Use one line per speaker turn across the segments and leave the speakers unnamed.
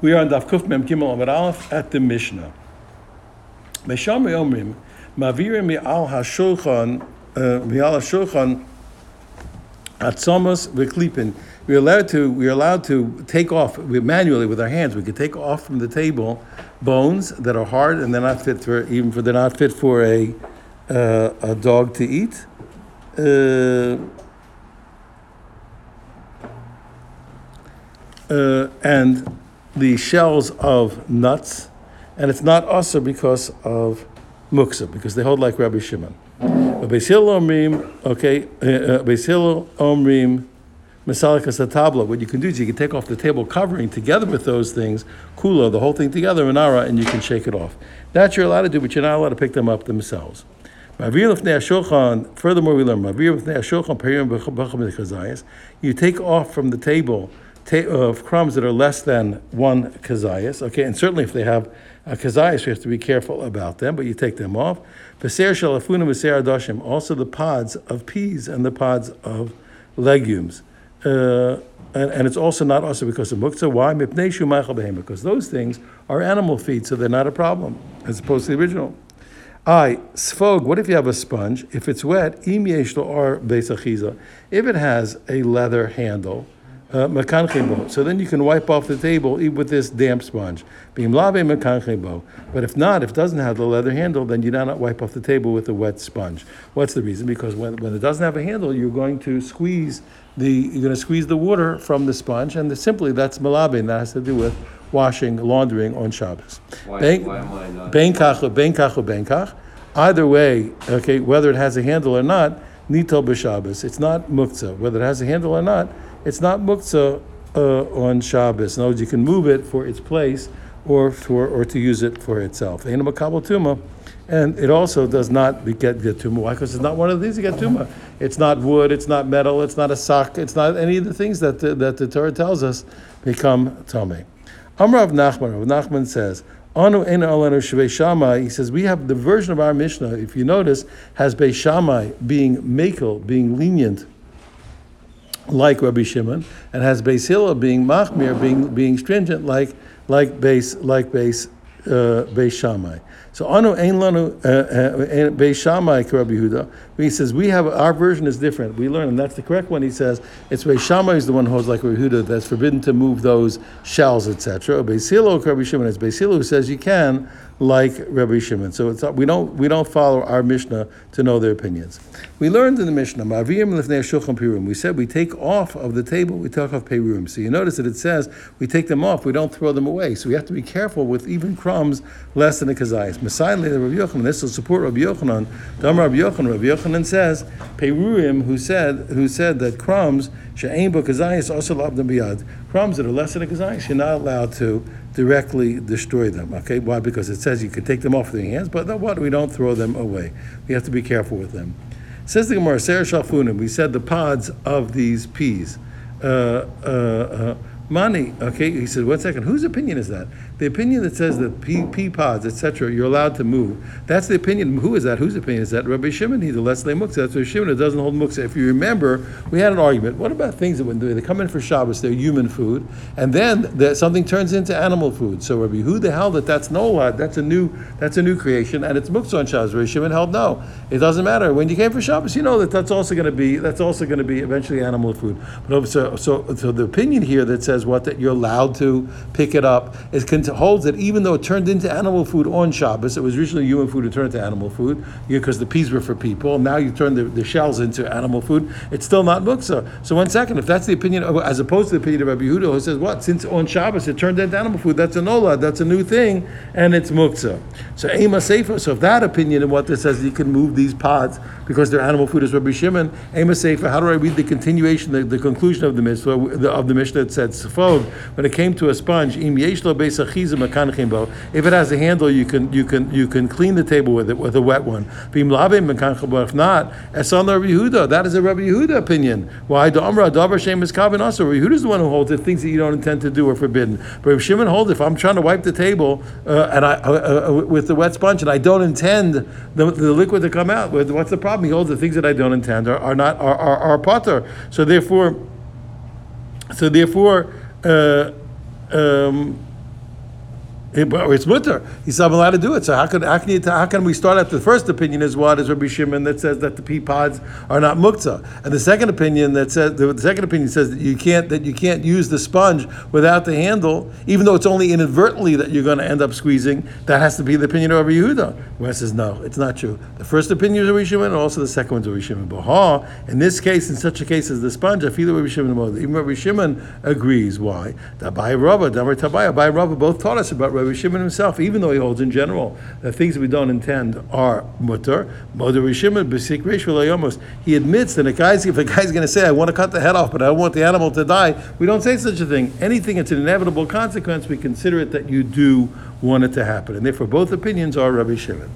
We are on Daf Kuf Mem Gimel Amud Aleph at the Mishnah. Mesham Omrim, Mavirim Mi'al HaShulchan, uh, Mi'al HaShulchan, Atzomos V'Klipin. We're allowed to, we're allowed to take off manually with our hands. We can take off from the table bones that are hard and they're not fit for, even for, they're not fit for a, uh, a dog to eat. Uh, uh, and the shells of nuts, and it's not also because of muksa, because they hold like Rabbi Shimon. Beis Omrim, okay, uh, uh, Beis Omrim, Masalikas tabla. What you can do is you can take off the table covering together with those things, kula, the whole thing together, manara, and you can shake it off. That you're allowed to do, but you're not allowed to pick them up themselves. Furthermore, we learn you take off from the table of crumbs that are less than one kazayas. Okay, and certainly if they have a kazayas, you have to be careful about them, but you take them off. Also the pods of peas and the pods of legumes. Uh, and, and, it's also not also because of muktzah. Why? Because those things are animal feed, so they're not a problem, as opposed to the original. I sfog. What if you have a sponge? If it's wet, im or If it has a leather handle, uh, Uh, so then you can wipe off the table with this damp sponge. But if not, if it doesn't have the leather handle, then you do not wipe off the table with a wet sponge. What's the reason? Because when, when it doesn't have a handle, you're going to squeeze the you're going to squeeze the water from the sponge, and the, simply that's malabin. That has to do with washing, laundering on Shabbos.
Why, why am I not?
Benkach Either way, okay, whether it has a handle or not, nitel b'Shabbos. It's not muktzah. Whether it has a handle or not, it's not muktzah uh, on Shabbos. In other words, you can move it for its place or for or to use it for itself. And it also does not get, get tuma. Why? Because it's not one of these. You get tuma. It's not wood. It's not metal. It's not a sock. It's not any of the things that the, that the Torah tells us become tame. Amr of Nachman. Rav Nachman says. Anu Shammai. He says we have the version of our Mishnah. If you notice, has Beis Shammai being makel, being lenient like Rabbi Shimon, and has Beis Hillel being machmir, being being stringent like like Beis like Beis uh, Beis Shammai. So anu ein lanu uh, uh, Beis Rabbi Yehuda. He says we have our version is different. We learn, and that's the correct one. He says it's Beis Shammai is the one who holds like Rabbi Yehuda that's forbidden to move those shells, etc. Beis Hillel Rabbi Shimon It's Beis Hillel who says you can like Rabbi Shimon. So we don't we don't follow our Mishnah to know their opinions. We learned in the Mishnah, we said we take off of the table, we take off Peruim. So you notice that it says we take them off, we don't throw them away. So we have to be careful with even crumbs less than a kazayas. Messiah Rabbi Yochanan, this will support Rabbi Yochanan. Dam Rabbi Yochanan, Rabbi Yochanan says, Peruim, who said who said that crumbs, she'ain bo kazayas also labdam biyad. Crumbs that are less than a kazayas, you're not allowed to directly destroy them. Okay, why? Because it says you can take them off with your hands, but what? We don't throw them away. We have to be careful with them. Says the Gemara, Ser Shalfunim. We said the pods of these peas. Uh, uh, uh, Mani, okay, he said, one second, whose opinion is that? The opinion that says that pea, pea pods, etc., you're allowed to move. That's the opinion. Who is that? Whose opinion is that? Rabbi Shimon, he's a Leslie Muksa. That's Rabbi Shimon, it doesn't hold Muksa. If you remember, we had an argument. What about things that when they come in for Shabbos, they're human food, and then something turns into animal food? So Rabbi who the hell that that's no lot, that's a new that's a new creation, and it's Muksa on Shabbos. Rabbi Shimon held no. It doesn't matter. When you came for Shabbos, you know that that's also going to be that's also going to be eventually animal food. But so, so, so the opinion here that says says what that you're allowed to pick it up. It holds that even though it turned into animal food on Shabbos, it was originally human food. It turned into animal food because the peas were for people. Now you turn the, the shells into animal food. It's still not muksa. So one second, if that's the opinion, as opposed to the opinion of Rabbi Yehuda, who says what since on Shabbos it turned into animal food, that's a nola, that's a new thing, and it's muksa. So ema sefer. So if that opinion and what this says, you can move these pods because they're animal food is Rabbi Shimon. Ema sefer. How do I read the continuation, the, the conclusion of the mitzvah of the Mishnah? It said when it came to a sponge, if it has a handle, you can you can you can clean the table with it with a wet one. If not, Yehuda, that is a Rabbi Yehuda opinion. Why the Amra Davar Shem Kavin also. Rabbi Yehuda is the one who holds it. Things that you don't intend to do are forbidden. But if Shimon holds, if I'm trying to wipe the table uh, and I uh, uh, with the wet sponge and I don't intend the, the liquid to come out, what's the problem? He holds the things that I don't intend are, are not are, are, are potter. So therefore, so therefore uh, um, It's mutter. He said, I'm allowed to do it. So how can how can you how can we start at the first opinion is what is Rabbi Shimon that says that the pea pods are not muktzah, and the second opinion that says the, second opinion says that you can't that you can't use the sponge without the handle, even though it's only inadvertently that you're going to end up squeezing. That has to be the opinion of Rabbi Yehuda. Where says no, it's not true. The first opinion is Rabbi Shimon, and also the second one is Rabbi Shimon. Baha, in this case, in such a case as the sponge, I feel Rabbi Shimon. Even Rabbi Shimon agrees. Why? Dabai Rabba, Damar Tabai, Abai Rabba both taught us about Rabbi Shimon himself, even though he holds in general that things we don't intend are mutter. Moder Shimon, he admits that a guy's, if a guy's going to say, I want to cut the head off, but I don't want the animal to die, we don't say such a thing. Anything that's an inevitable consequence, we consider it that you do want it to happen. And therefore, both opinions are Rabbi Shimon.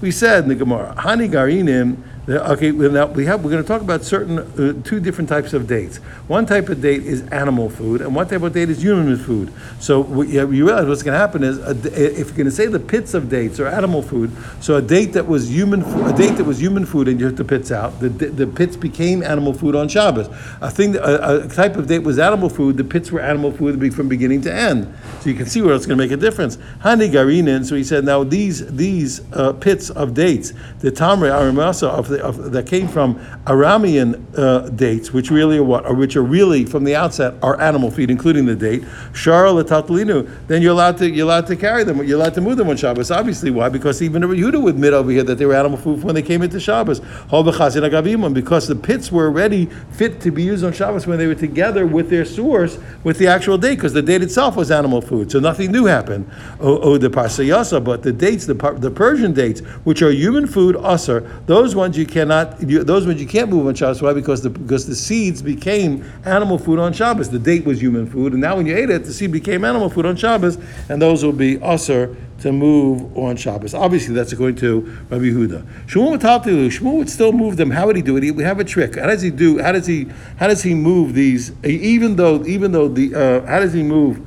We said in the Gemara, Hani Garinim, Okay, now we have, we're going to talk about certain, uh, two different types of dates. One type of date is animal food, and one type of date is human food. So what you realize what's going to happen is, a if you're going to say the pits of dates are animal food, so a date that was human, a date that was human food and you took the pits out, the, the pits became animal food on Shabbos. A thing, a, a type of date was animal food, the pits were animal food from beginning to end. So you can see where it's going to make a difference. Hani Garinin, so he said, now these, these uh, pits of dates, the Tamre Aramasa of of, that came from Aramean uh, dates, which really are what, or which are really from the outset are animal feed, including the date. Shara Latatlinu, then you're allowed to you're allowed to carry them, you're allowed to move them on Shabbos. Obviously, why? Because even Yehuda would admit over here that they were animal food when they came into Shabbos. Because the pits were already fit to be used on Shabbos when they were together with their source, with the actual date, because the date itself was animal food, so nothing new happened. Oh the parsayasa, but the dates, the, the Persian dates, which are human food, usr, those ones you cannot, you, those ones you can't move on Shabbos. Why? Because the because the seeds became animal food on Shabbos. The date was human food, and now when you ate it, the seed became animal food on Shabbos, and those will be usr to move on Shabbos. Obviously, that's according to Rabbi Yehuda. Shmuel Mataltilu, Shmuel would still move them. How would he do it? We have a trick. How does he do? How does he? How does he move these? Even though, even though the, uh, how does he move?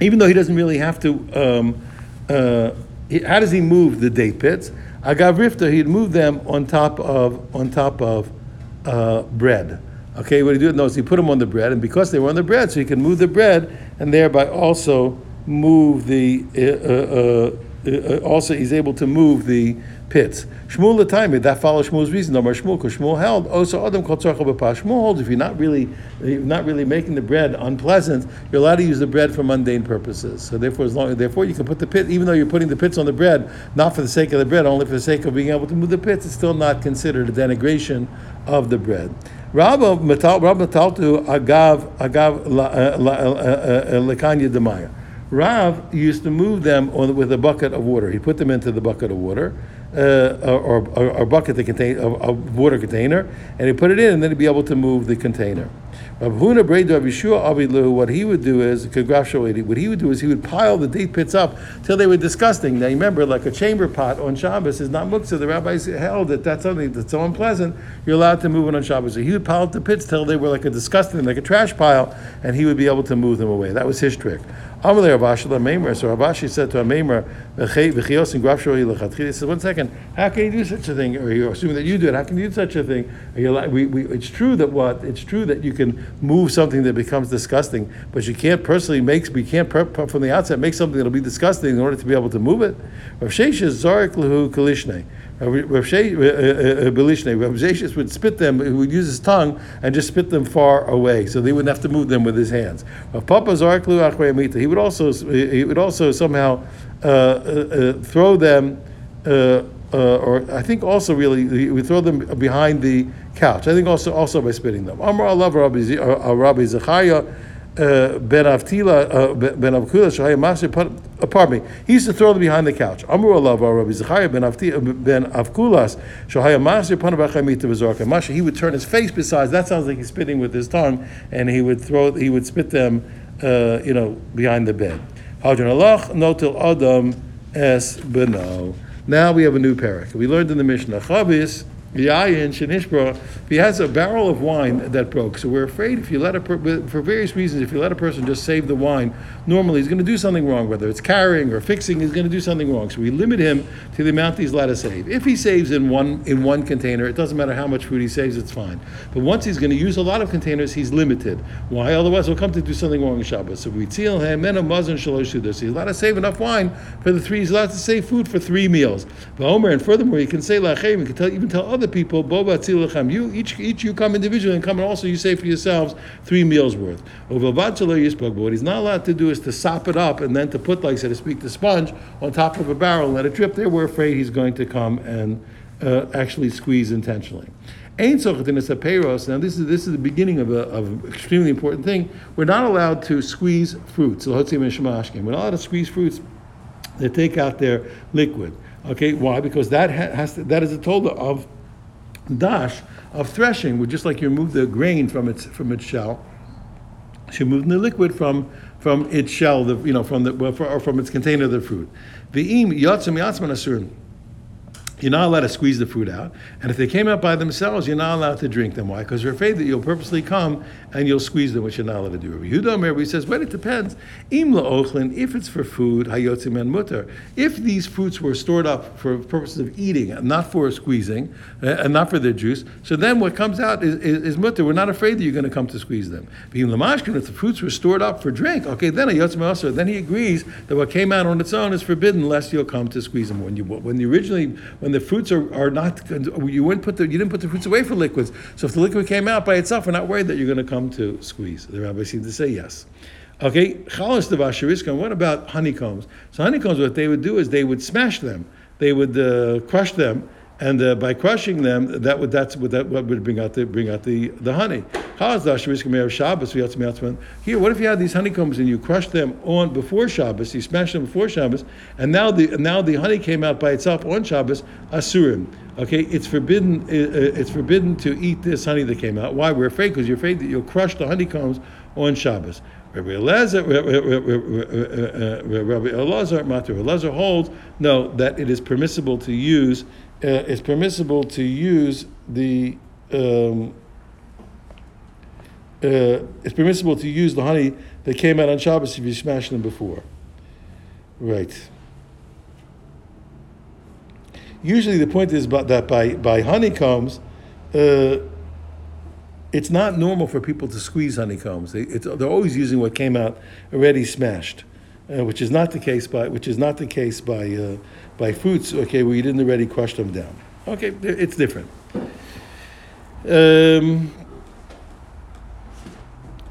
Even though he doesn't really have to. Um, uh, how does he move the date pits? Agav Rifta, he'd move them on top of on top of uh, bread. Okay, what he did so he put them on the bread, and because they were on the bread, so he could move the bread, and thereby also move the. Uh, uh, uh, Uh, also, he's able to move the pits. Shmuel the time that follows Shmuel's reason. No more Shmuel, because Shmuel held. Also, Adam called Shmuel holds if you're not really, you're not really making the bread unpleasant, you're allowed to use the bread for mundane purposes. So therefore, as long, therefore, you can put the pit, even though you're putting the pits on the bread, not for the sake of the bread, only for the sake of being able to move the pits. It's still not considered a denigration of the bread. Rabba metal, Rabba metaltu agav agav uh, uh, uh, lekanya demaya. Rav used to move them on, with a bucket of water. He put them into the bucket of water, uh, or, or bucket that contain a, a water container, and he put it in, and then he'd be able to move the container. Rav Huna Rav Avilu, what he would do is, what he would do is he would pile the date pits up till they were disgusting. Now remember, like a chamber pot on Shabbos is not muktzah. The rabbis held that that's something that's so unpleasant, you're allowed to move it on Shabbos. So he would pile up the pits till they were like a disgusting, like a trash pile, and he would be able to move them away. That was his trick. Amalei Rav Ashi Maimer. So Rav Ashi said to a Maimer, he said, one second, how can you do such a thing? Or you're assuming that you do it. How can you do such a thing? We, we, it's true that what? It's true that you can move something that becomes disgusting, but you can't personally make, we can't from the outset make something that'll be disgusting in order to be able to move it. Rav Kalishne. Rav uh, uh, uh, Sheshes would spit them, he would use his tongue and just spit them far away, so they wouldn't have to move them with his hands. He would also, he would also somehow uh, uh, throw them, uh, or I think also really he would throw them behind the couch. I think also also by spitting them. Allah Rabbi Zechariah. Uh, ben Avtila, uh, Ben Avkula, Shahaya Masir, uh, pardon me. He used to throw them behind the couch. Amru Allah, Rabbi Zechariah ben Avtila, Ben Avkulas, Shahaya Masir, Panavachemita Vizorka. Masha, he would turn his face besides, that sounds like he's spitting with his tongue, and he would throw, he would spit them, uh, you know, behind the bed. Hadron Allah, Notil Adam, Es Beno. Now we have a new parak. We learned in the Mishnah, Chabis, Yayin Shanishbra, if he has a barrel of wine that broke, so we're afraid if you let a per, for various reasons, if you let a person just save the wine, normally he's going to do something wrong, whether it's carrying or fixing, he's going to do something wrong. So we limit him to the amount he's allowed to save. If he saves in one in one container, it doesn't matter how much food he saves, it's fine. But once he's going to use a lot of containers, he's limited. Why? Otherwise, he'll come to do something wrong in Shabbos. So we seal him, men a muzzin shalosh he's allowed to save enough wine for the three. He's allowed to save food for three meals. But Omer, and furthermore, you can say lachem. You can tell even tell other people boba you each each you come individually and come and also you say for yourselves three meals worth. Over But what he's not allowed to do is to sop it up and then to put, like so to speak, the sponge on top of a barrel and let it drip there. We're afraid he's going to come and uh, actually squeeze intentionally. Ain peiros. Now this is this is the beginning of a of extremely important thing. We're not allowed to squeeze fruits. We're not allowed to squeeze fruits that take out their liquid. Okay, why? Because that has to, that is a told of dash of threshing, just like you remove the grain from its from its shell, you remove the liquid from from its shell, the, you know, from the or from its container of the fruit. The im yatzim yatzman asurin you're not allowed to squeeze the fruit out. And if they came out by themselves, you're not allowed to drink them. Why? Because you're afraid that you'll purposely come and you'll squeeze them, which you're not allowed to do. Rabbi Yehuda he says, well, it depends. Im ochlin, if it's for food, hayotzim and mutter. If these fruits were stored up for purposes of eating, not for squeezing, uh, and not for their juice, so then what comes out is, is, is mutter. We're not afraid that you're going to come to squeeze them. Im lamashkin, if the fruits were stored up for drink, okay, then hayotzim also. Then he agrees that what came out on its own is forbidden, lest you'll come to squeeze them. When you when you originally when the fruits are, are not you wouldn't put the you didn't put the fruits away for liquids. So if the liquid came out by itself, we're not worried that you're going to come to squeeze. The rabbi seemed to say yes. Okay, chalas devashiriskam. What about honeycombs? So honeycombs, what they would do is they would smash them. They would uh, crush them and uh, by crushing them, that would that's what that what would bring out the bring out the, the honey. Here, what if you had these honeycombs and you crushed them on before Shabbos, you smashed them before Shabbos, and now the now the honey came out by itself on Shabbos, asurim. Okay, it's forbidden. It's forbidden to eat this honey that came out. Why? We're afraid because you're afraid that you'll crush the honeycombs on Shabbos. Rabbi Elazar, Rabbi Elazar, Matur Elazar holds no that it is permissible to use uh, it's permissible to use the um, uh, it's permissible to use the honey that came out on Shabbos if you smashed them before. Right. Usually, the point is that by by honeycombs, uh, it's not normal for people to squeeze honeycombs. They, they're always using what came out already smashed, uh, which is not the case by which is not the case by uh, by fruits, okay, where you didn't already crush them down. Okay, it's different. Um,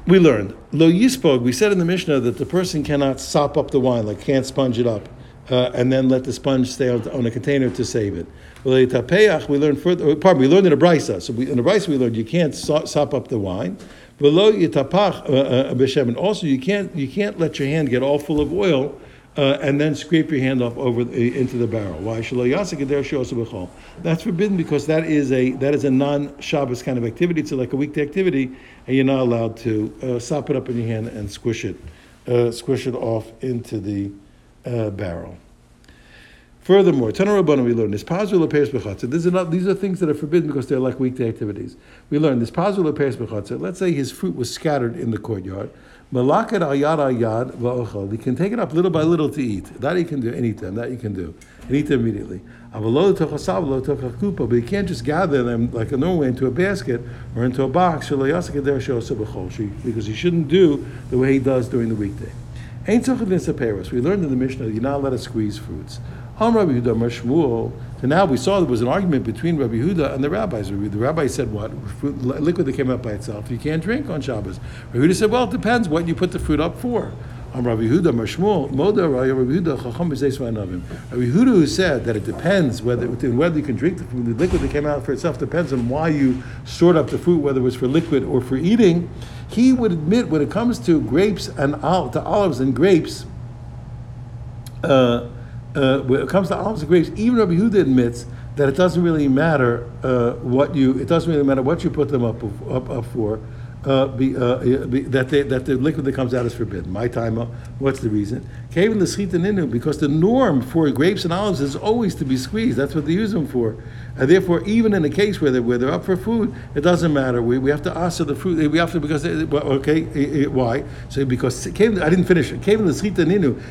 we learned lo yispog. We said in the Mishnah that the person cannot sop up the wine, like can't sponge it up, uh, and then let the sponge stay on, a container to save it. We learned further. Pardon, we learned in a brisa. So we, in a brisa we learned you can't sop up the wine. Uh, uh, also you can't you can't let your hand get all full of oil uh, and then scrape your hand off over the, into the barrel. Why? That's forbidden because that is a that is a non Shabbos kind of activity. It's like a weekday activity, and you're not allowed to uh, sop it up in your hand and squish it, uh, squish it off into the uh, barrel. Furthermore, Tanarabana we learn this pazul appears bechatzer. These are not these are things that are forbidden because they're like weekday activities. We learn this pazul appears bechatzer. Let's say his fruit was scattered in the courtyard. Malakat al yad al yad va'ochel. He can take it up little by little to eat. That he can do anytime. That you can do. And eat them immediately. But he can't just gather them like a normal way into a basket or into a box because he shouldn't do the way he does during the weekday. We learned in the Mishnah that you're not allowed to squeeze fruits. Ham Rabbi Yehuda Shmuel. So now we saw there was an argument between Rabbi Yehuda and the rabbis. The rabbi said what? Liquid that came out by itself, you can't drink on Shabbos. Rabbi Yehuda said, well, it depends what you put the fruit up for. Am Rabbi Yehuda Shmuel, Moda Rabbi Yehuda Chacham Rabbi Yehuda who said that it depends whether whether you can drink the, the liquid that came out for itself depends on why you sort up the fruit, whether it was for liquid or for eating. He would admit when it comes to grapes and to olives and grapes. Uh, uh, when it comes to olives and grapes, even Rabbi Yehuda admits that it doesn't really matter uh, what you it doesn't really matter what you put them up up, up for. Uh, be, uh, be, that, they, that the liquid that comes out is forbidden. My timer, what's the reason? The because the norm for grapes and olives is always to be squeezed. That's what they use them for. And therefore, even in a case where they're, where they're up for food, it doesn't matter. We, we have to ask for the fruit. We have to because they, okay, eh, eh, why? So because I didn't finish it. Came the.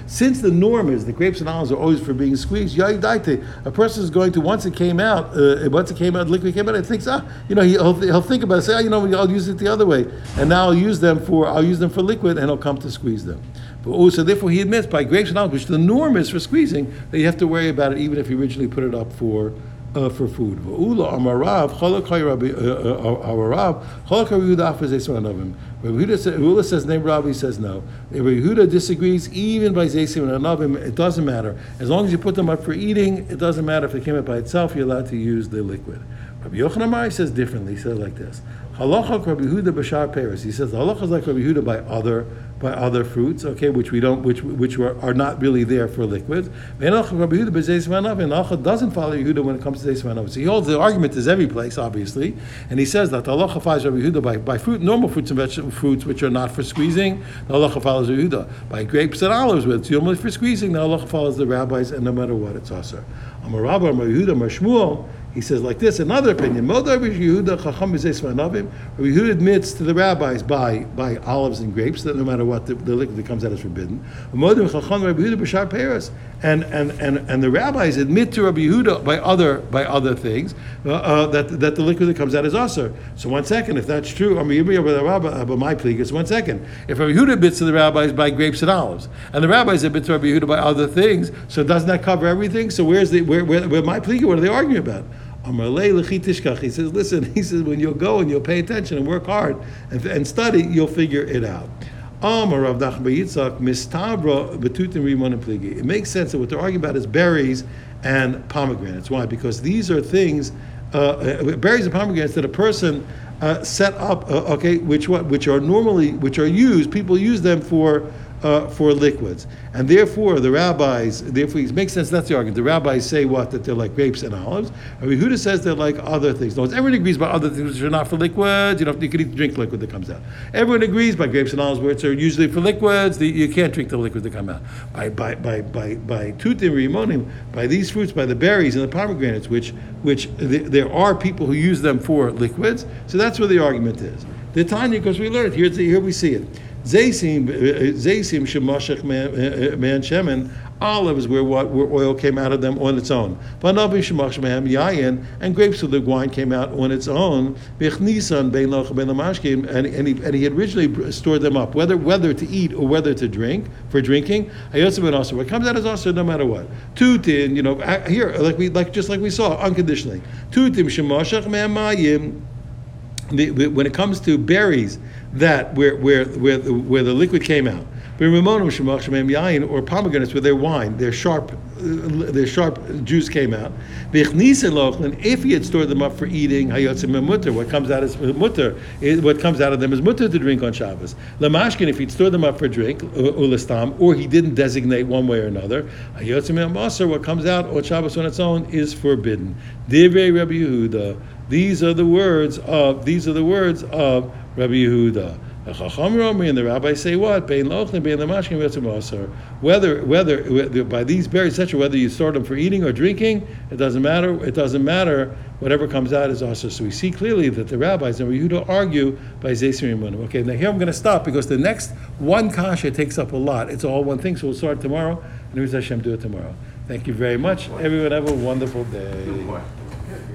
Since the norm is the grapes and olives are always for being squeezed. A person is going to once it came out, uh, once it came out, liquid came out, it thinks ah, you know, he'll, he'll think about it. Say, ah, you know, I'll use it the other way, and now I'll use them for I'll use them for liquid, and I'll come to squeeze them. But also, therefore, he admits by grapes and olives, which the norm is for squeezing, that you have to worry about it, even if you originally put it up for uh, for food. Rabbi uh, uh, uh, zeisman anavim. Rabbi Yehuda says, name Rabbi says no. Rabbi disagrees even by zeisman anavim. It doesn't matter as long as you put them up for eating. It doesn't matter if they came up by itself. You're allowed to use the liquid. Rabbi Yochanan says differently. He says like this. Halacha Rabbi Yehuda b'shar peres. He says the halacha is like Rabbi Yehuda by other by other fruits, okay, which we don't, which which are, are not really there for liquids. Rabbi and halacha doesn't follow Yehuda when it comes to zeis manav. So he holds the argument is every place, obviously, and he says that the halacha follows Rabbi Yehuda by, by fruit, normal fruits and vegetable fruits which are not for squeezing. The halacha follows Yehuda by grapes and olives, which are normally for squeezing. The halacha follows the rabbis, and no matter what, it's also. Amar Rabba, Amar Yehuda, Amar Shmuel. He says like this, another opinion. Rabbi Yehuda admits to the rabbis by, by olives and grapes that no matter what, the, the liquid that comes out is forbidden. And, and, and, and the rabbis admit to Rabbi Yehuda by other, by other things uh, uh, that, that the liquid that comes out is usher. So one second, if that's true, I mean, but my plea is one second. If Rabbi Yehuda admits to the rabbis by grapes and olives, and the rabbis admit to Rabbi Yehuda by other things, so doesn't that cover everything? So where's the, where, where, where my plea, what are they arguing about? He says, listen, he says, when you'll go and you'll pay attention and work hard and, and study, you'll figure it out. It makes sense that what they're arguing about is berries and pomegranates. Why? Because these are things, uh, uh, berries and pomegranates that a person uh, set up, uh, okay, which what, which are normally, which are used, people use them for uh, for liquids. And therefore, the rabbis, therefore, it makes sense, that's the argument. The rabbis say what? That they're like grapes and olives. And Yehuda says they're like other things. No, everyone agrees about other things which are not for liquids. You know, you can eat drink liquid that comes out. Everyone agrees by grapes and olives, which are usually for liquids, the, you can't drink the liquids that come out. By by by by by tutim rimonim, by these fruits, by the berries and the pomegranates, which which th- there are people who use them for liquids. So that's where the argument is. The Tanya, because we learned here, here we see it. Zaysim, uh, uh, zaysim shemashach man uh, shemen. Olives where what where oil came out of them on its own. Vanavi shemach shemen yayin and grapes of the wine came out on its own. Bichnisan bein loch ben lamashkim and and he, and he had originally stored them up whether whether to eat or whether to drink for drinking. Hayotzav ben also what comes out is also no matter what. Tutin you know here like we like just like we saw unconditionally. Tutim shemashach man mayim. When it comes to berries that where where where the, where the liquid came out. Or pomegranates with their wine, their sharp, uh, their sharp juice came out. If he had stored them up for eating, what comes out is mutter. What comes out of them is mutter to drink on Shabbos. Lamashkin, if he'd stored them up for drink, or he didn't designate one way or another, what comes out on Shabbos on its own is forbidden. Rabbi Yehuda. These are the words of these are the words of Rabbi Yehuda. And the rabbis say what? Whether whether by these berries, etc., whether you store them for eating or drinking, it doesn't matter. It doesn't matter. Whatever comes out is also. So we see clearly that the rabbis and Yehuda argue by Zesirim Okay, now here I'm going to stop because the next one kasha takes up a lot. It's all one thing, so we'll start tomorrow. And Hashem do it tomorrow. Thank you very much. Everyone have a wonderful day.